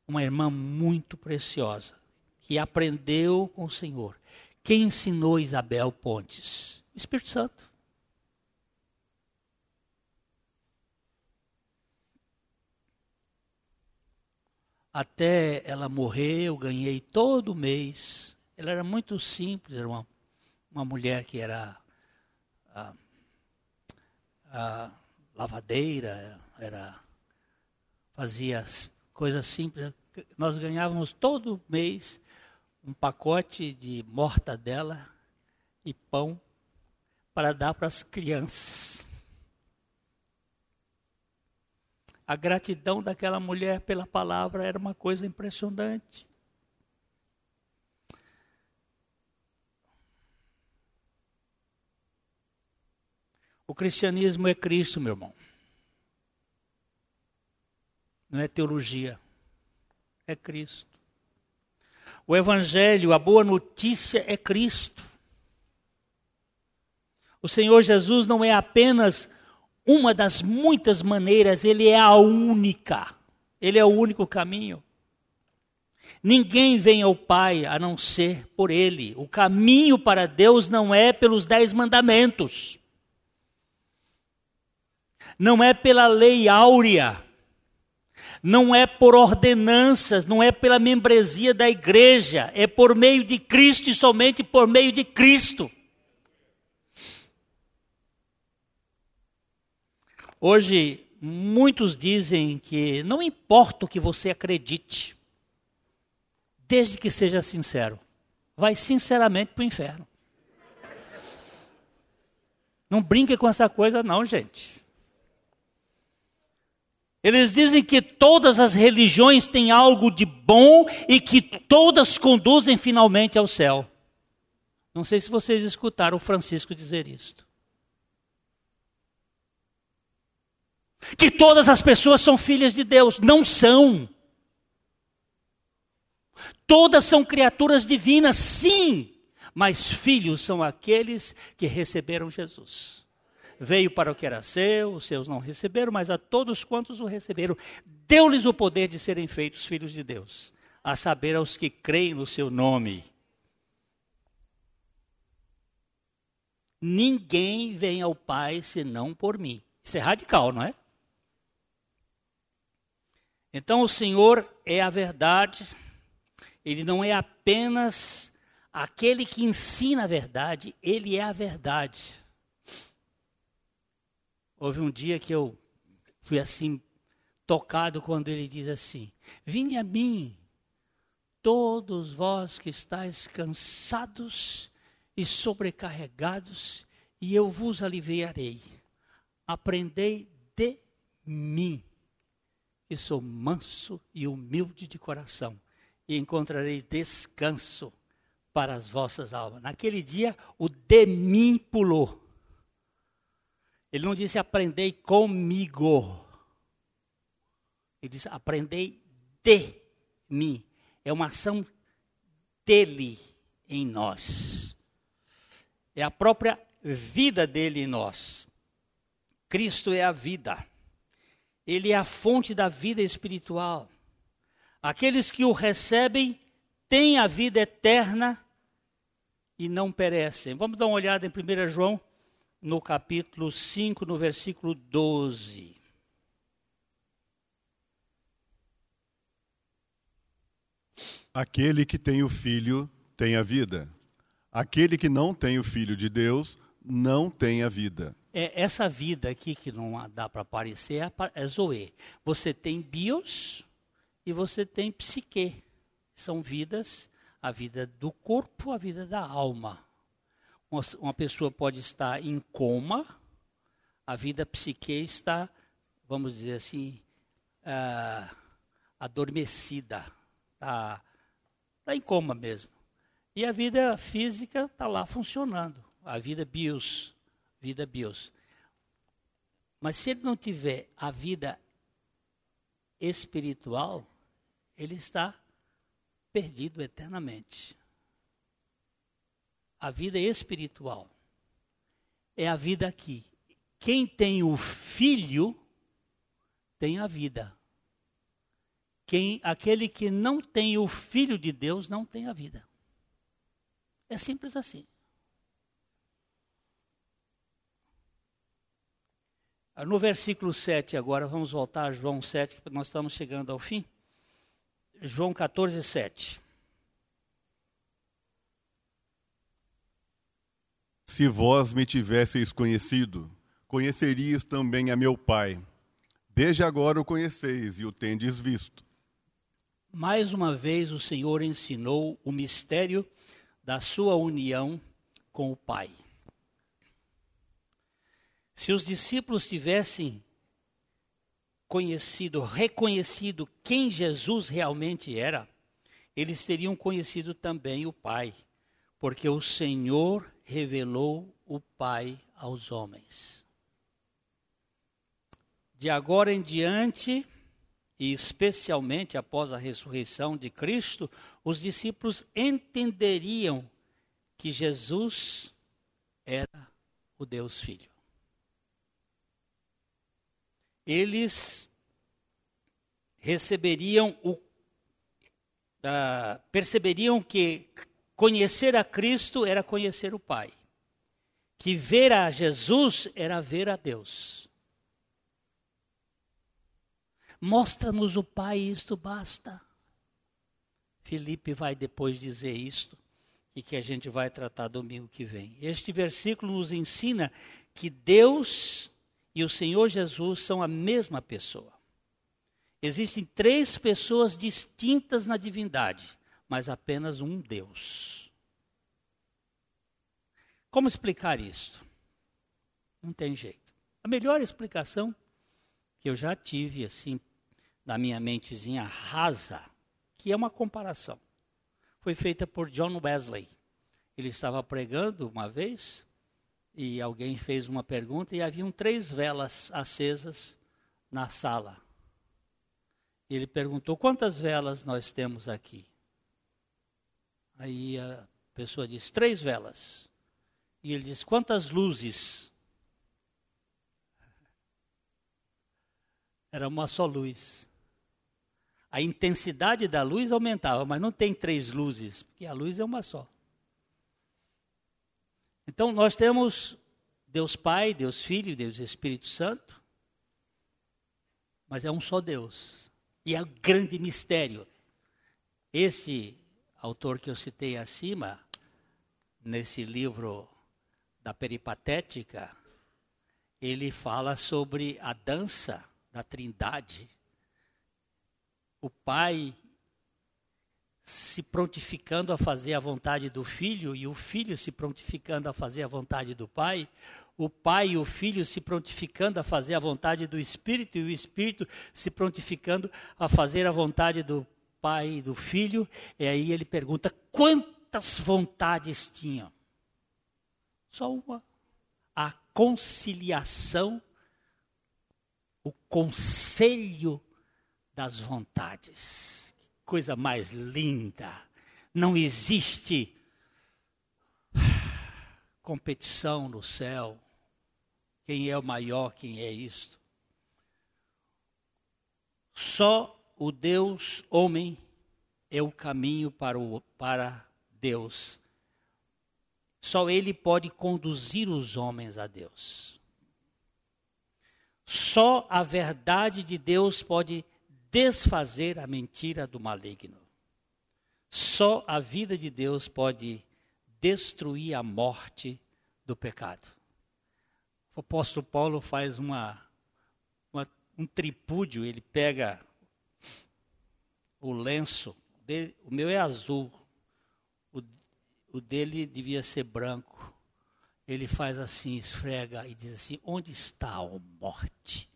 Uma irmã muito preciosa, que aprendeu com o Senhor. Quem ensinou Isabel Pontes? O Espírito Santo. Até ela morrer, eu ganhei todo mês. Ela era muito simples, era uma, uma mulher que era a, a lavadeira, era fazia coisas simples. Nós ganhávamos todo mês um pacote de mortadela e pão para dar para as crianças. A gratidão daquela mulher pela palavra era uma coisa impressionante. O cristianismo é Cristo, meu irmão. Não é teologia, é Cristo. O Evangelho, a boa notícia é Cristo. O Senhor Jesus não é apenas uma das muitas maneiras, ele é a única. Ele é o único caminho. Ninguém vem ao Pai a não ser por Ele. O caminho para Deus não é pelos dez mandamentos, não é pela lei áurea, não é por ordenanças, não é pela membresia da igreja, é por meio de Cristo e somente por meio de Cristo. Hoje, muitos dizem que não importa o que você acredite, desde que seja sincero, vai sinceramente para o inferno. Não brinque com essa coisa, não, gente. Eles dizem que todas as religiões têm algo de bom e que todas conduzem finalmente ao céu. Não sei se vocês escutaram o Francisco dizer isto. que todas as pessoas são filhas de Deus. Não são. Todas são criaturas divinas, sim, mas filhos são aqueles que receberam Jesus. Veio para o que era seu, os seus não receberam, mas a todos quantos o receberam, deu-lhes o poder de serem feitos filhos de Deus, a saber, aos que creem no seu nome. Ninguém vem ao Pai senão por mim. Isso é radical, não é? Então o Senhor é a verdade, ele não é apenas aquele que ensina a verdade, ele é a verdade. Houve um dia que eu fui assim tocado quando ele diz assim: Vinde a mim, todos vós que estáis cansados e sobrecarregados, e eu vos aliviarei. Aprendei de mim que sou manso e humilde de coração, e encontrarei descanso para as vossas almas. Naquele dia, o de mim pulou. Ele não disse aprendei comigo. Ele disse aprendei de mim. É uma ação dele em nós. É a própria vida dele em nós. Cristo é a vida. Ele é a fonte da vida espiritual. Aqueles que o recebem têm a vida eterna e não perecem. Vamos dar uma olhada em 1 João, no capítulo 5, no versículo 12. Aquele que tem o filho tem a vida. Aquele que não tem o filho de Deus não tem a vida é, essa vida aqui que não dá para aparecer é, é Zoe. Você tem bios e você tem psique. São vidas, a vida do corpo, a vida da alma. Uma, pessoa pode estar em coma, a vida psique está, vamos dizer assim, uh, adormecida, está tá em coma mesmo. E a vida física está lá funcionando, a vida bios vida bios. Mas se ele não tiver a vida espiritual, ele está perdido eternamente. A vida espiritual é a vida aqui. Quem tem o filho tem a vida. Quem, aquele que não tem o filho de Deus não tem a vida. É simples assim. No versículo 7 agora, vamos voltar a João 7, que nós estamos chegando ao fim. João 14, 7. Se vós me tivesseis conhecido, conhecerias também a meu Pai. Desde agora o conheceis e o tendes visto. Mais uma vez o Senhor ensinou o mistério da sua união com o Pai. Se os discípulos tivessem conhecido, reconhecido quem Jesus realmente era, eles teriam conhecido também o Pai, porque o Senhor revelou o Pai aos homens. De agora em diante, e especialmente após a ressurreição de Cristo, os discípulos entenderiam que Jesus era o Deus Filho. Eles receberiam o. Uh, perceberiam que conhecer a Cristo era conhecer o Pai, que ver a Jesus era ver a Deus. Mostra-nos o Pai, isto basta. Felipe vai depois dizer isto e que a gente vai tratar domingo que vem. Este versículo nos ensina que Deus e o Senhor Jesus são a mesma pessoa. Existem três pessoas distintas na divindade, mas apenas um Deus. Como explicar isso? Não tem jeito. A melhor explicação que eu já tive assim da minha mentezinha rasa, que é uma comparação. Foi feita por John Wesley. Ele estava pregando uma vez e alguém fez uma pergunta e haviam três velas acesas na sala. Ele perguntou: quantas velas nós temos aqui? Aí a pessoa disse: três velas. E ele disse: quantas luzes? Era uma só luz a intensidade da luz aumentava, mas não tem três luzes, porque a luz é uma só. Então nós temos Deus Pai, Deus Filho, Deus Espírito Santo, mas é um só Deus. E é um grande mistério. Esse autor que eu citei acima, nesse livro da Peripatética, ele fala sobre a dança da Trindade. O pai se prontificando a fazer a vontade do filho e o filho se prontificando a fazer a vontade do pai, o pai e o filho se prontificando a fazer a vontade do espírito e o espírito se prontificando a fazer a vontade do pai e do filho, e aí ele pergunta: quantas vontades tinham? Só uma. A conciliação, o conselho das vontades. Que coisa mais linda. Não existe competição no céu. Quem é o maior, quem é isto? Só o Deus homem é o caminho para, o, para Deus. Só Ele pode conduzir os homens a Deus. Só a verdade de Deus pode desfazer a mentira do maligno. Só a vida de Deus pode destruir a morte do pecado. O apóstolo Paulo faz uma, uma um tripúdio, ele pega o lenço, dele, o meu é azul, o, o dele devia ser branco. Ele faz assim, esfrega e diz assim: Onde está, a morte,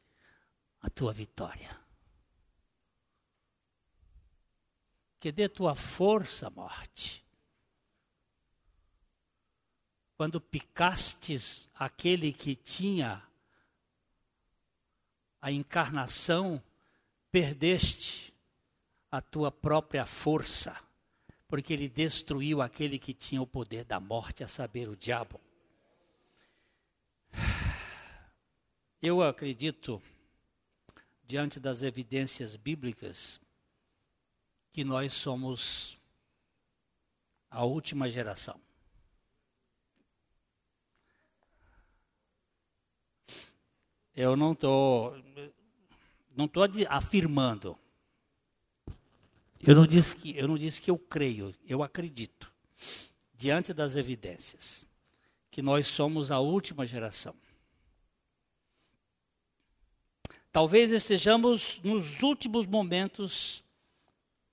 a tua vitória? que dê tua força, morte. Quando picastes aquele que tinha a encarnação, perdeste a tua própria força, porque ele destruiu aquele que tinha o poder da morte, a saber, o diabo. Eu acredito, diante das evidências bíblicas, que nós somos a última geração. Eu não estou não tô afirmando. Eu não disse que eu não disse que eu creio, eu acredito diante das evidências que nós somos a última geração. Talvez estejamos nos últimos momentos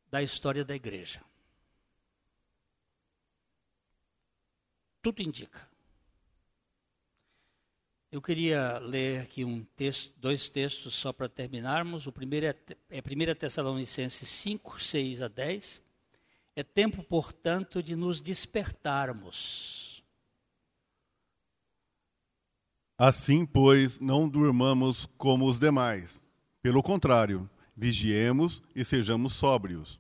da história da igreja. Tudo indica. Eu queria ler aqui um texto, dois textos só para terminarmos. O primeiro é, é 1 Tessalonicenses 5, 6 a 10. É tempo, portanto, de nos despertarmos. Assim, pois, não durmamos como os demais. Pelo contrário, Vigiemos e sejamos sóbrios.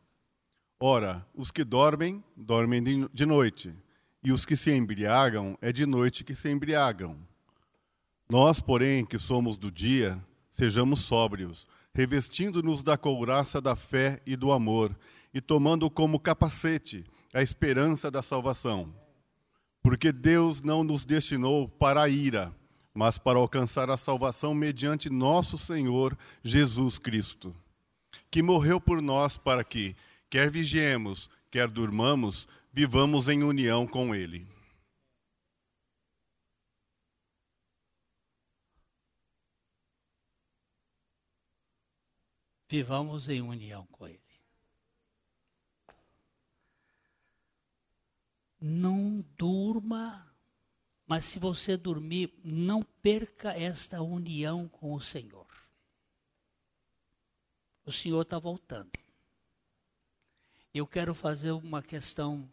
Ora, os que dormem, dormem de noite, e os que se embriagam, é de noite que se embriagam. Nós, porém, que somos do dia, sejamos sóbrios, revestindo-nos da couraça da fé e do amor, e tomando como capacete a esperança da salvação. Porque Deus não nos destinou para a ira, mas para alcançar a salvação mediante nosso Senhor Jesus Cristo que morreu por nós para que, quer vigiemos, quer durmamos, vivamos em união com Ele. Vivamos em união com Ele. Não durma, mas se você dormir, não perca esta união com o Senhor o Senhor está voltando. Eu quero fazer uma questão.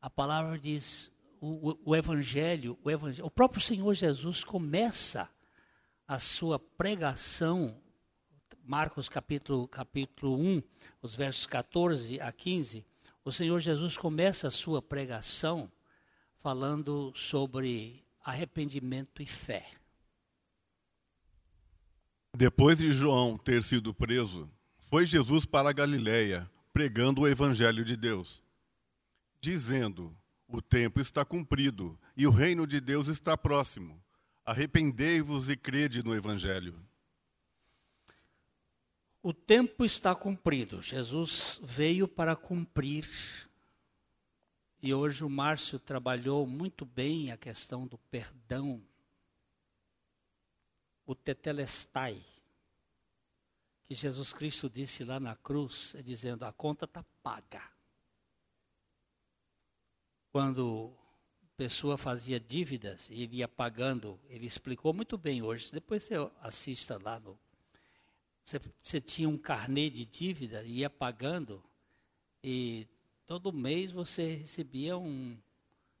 A palavra diz, o, o, o, evangelho, o evangelho, o próprio Senhor Jesus começa a sua pregação, Marcos capítulo, capítulo 1, os versos 14 a 15, o Senhor Jesus começa a sua pregação falando sobre arrependimento e fé. Depois de João ter sido preso, foi Jesus para a Galiléia, pregando o evangelho de Deus, dizendo: O tempo está cumprido e o reino de Deus está próximo. Arrependei-vos e crede no evangelho. O tempo está cumprido. Jesus veio para cumprir. E hoje o Márcio trabalhou muito bem a questão do perdão. O tetelestai que Jesus Cristo disse lá na cruz, é dizendo: a conta está paga. Quando a pessoa fazia dívidas e ele ia pagando, ele explicou muito bem hoje. Depois você assista lá no. Você, você tinha um carnê de dívida e ia pagando, e todo mês você recebia um.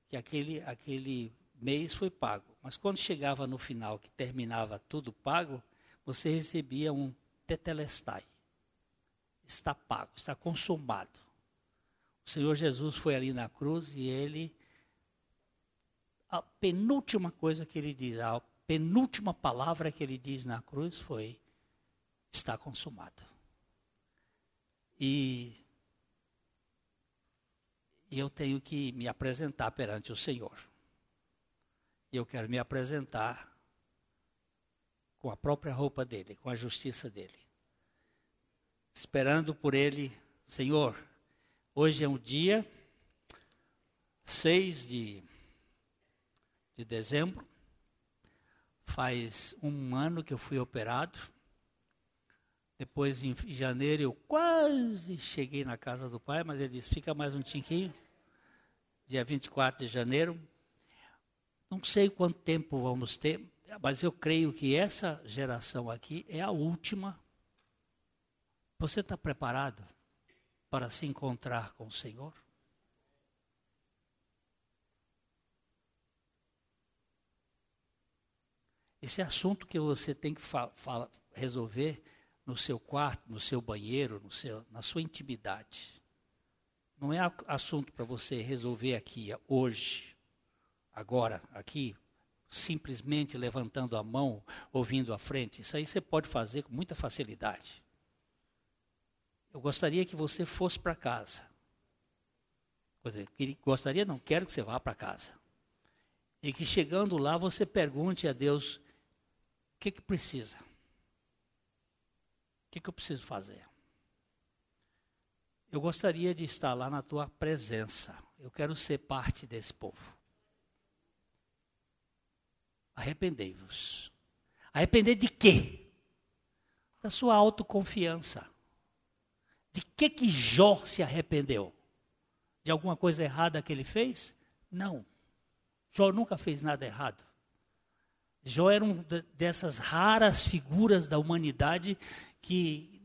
que aquele, aquele mês foi pago. Mas quando chegava no final, que terminava tudo pago, você recebia um tetelestai. Está pago, está consumado. O Senhor Jesus foi ali na cruz e ele a penúltima coisa que ele diz, a penúltima palavra que ele diz na cruz foi está consumado. E eu tenho que me apresentar perante o Senhor. Eu quero me apresentar com a própria roupa dele, com a justiça dele. Esperando por ele, Senhor, hoje é um dia 6 de, de dezembro, faz um ano que eu fui operado. Depois, em janeiro, eu quase cheguei na casa do pai, mas ele disse: fica mais um tiquinho. Dia 24 de janeiro. Não sei quanto tempo vamos ter, mas eu creio que essa geração aqui é a última. Você está preparado para se encontrar com o Senhor? Esse é assunto que você tem que resolver no seu quarto, no seu banheiro, no seu, na sua intimidade. Não é assunto para você resolver aqui, hoje, agora, aqui, simplesmente levantando a mão, ouvindo à frente. Isso aí você pode fazer com muita facilidade. Eu gostaria que você fosse para casa. Gostaria, não, quero que você vá para casa. E que chegando lá você pergunte a Deus: o que, que precisa? Que, que eu preciso fazer? Eu gostaria de estar lá na tua presença. Eu quero ser parte desse povo. Arrependei-vos. Arrepender de quê? Da sua autoconfiança. De que que Jó se arrependeu? De alguma coisa errada que ele fez? Não. Jó nunca fez nada errado. Jó era uma dessas raras figuras da humanidade que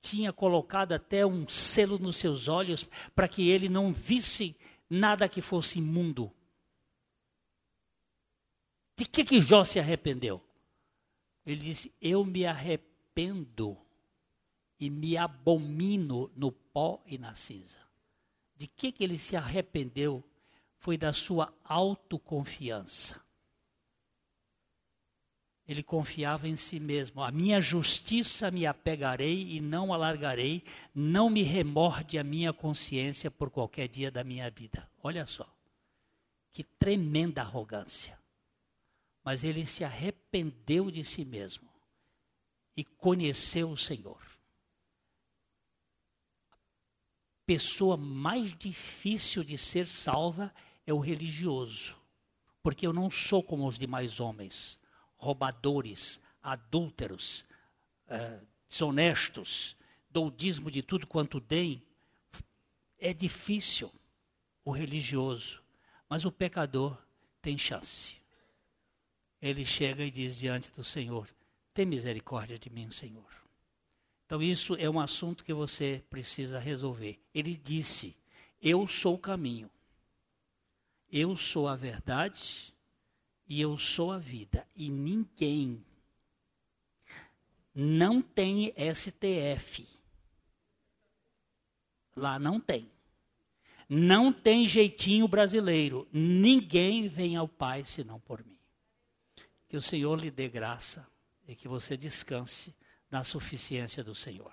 tinha colocado até um selo nos seus olhos para que ele não visse nada que fosse imundo. De que, que Jó se arrependeu? Ele disse: Eu me arrependo e me abomino no pó e na cinza. De que, que ele se arrependeu? Foi da sua autoconfiança. Ele confiava em si mesmo. A minha justiça me apegarei e não alargarei, não me remorde a minha consciência por qualquer dia da minha vida. Olha só. Que tremenda arrogância. Mas ele se arrependeu de si mesmo e conheceu o Senhor. A pessoa mais difícil de ser salva é o religioso, porque eu não sou como os demais homens roubadores, adúlteros, é, desonestos, dou dízimo de tudo quanto tem. É difícil o religioso, mas o pecador tem chance. Ele chega e diz diante do Senhor: Tem misericórdia de mim, Senhor. Então, isso é um assunto que você precisa resolver. Ele disse: Eu sou o caminho, eu sou a verdade e eu sou a vida. E ninguém não tem STF. Lá não tem. Não tem jeitinho brasileiro. Ninguém vem ao Pai senão por mim. Que o Senhor lhe dê graça e que você descanse na suficiência do Senhor.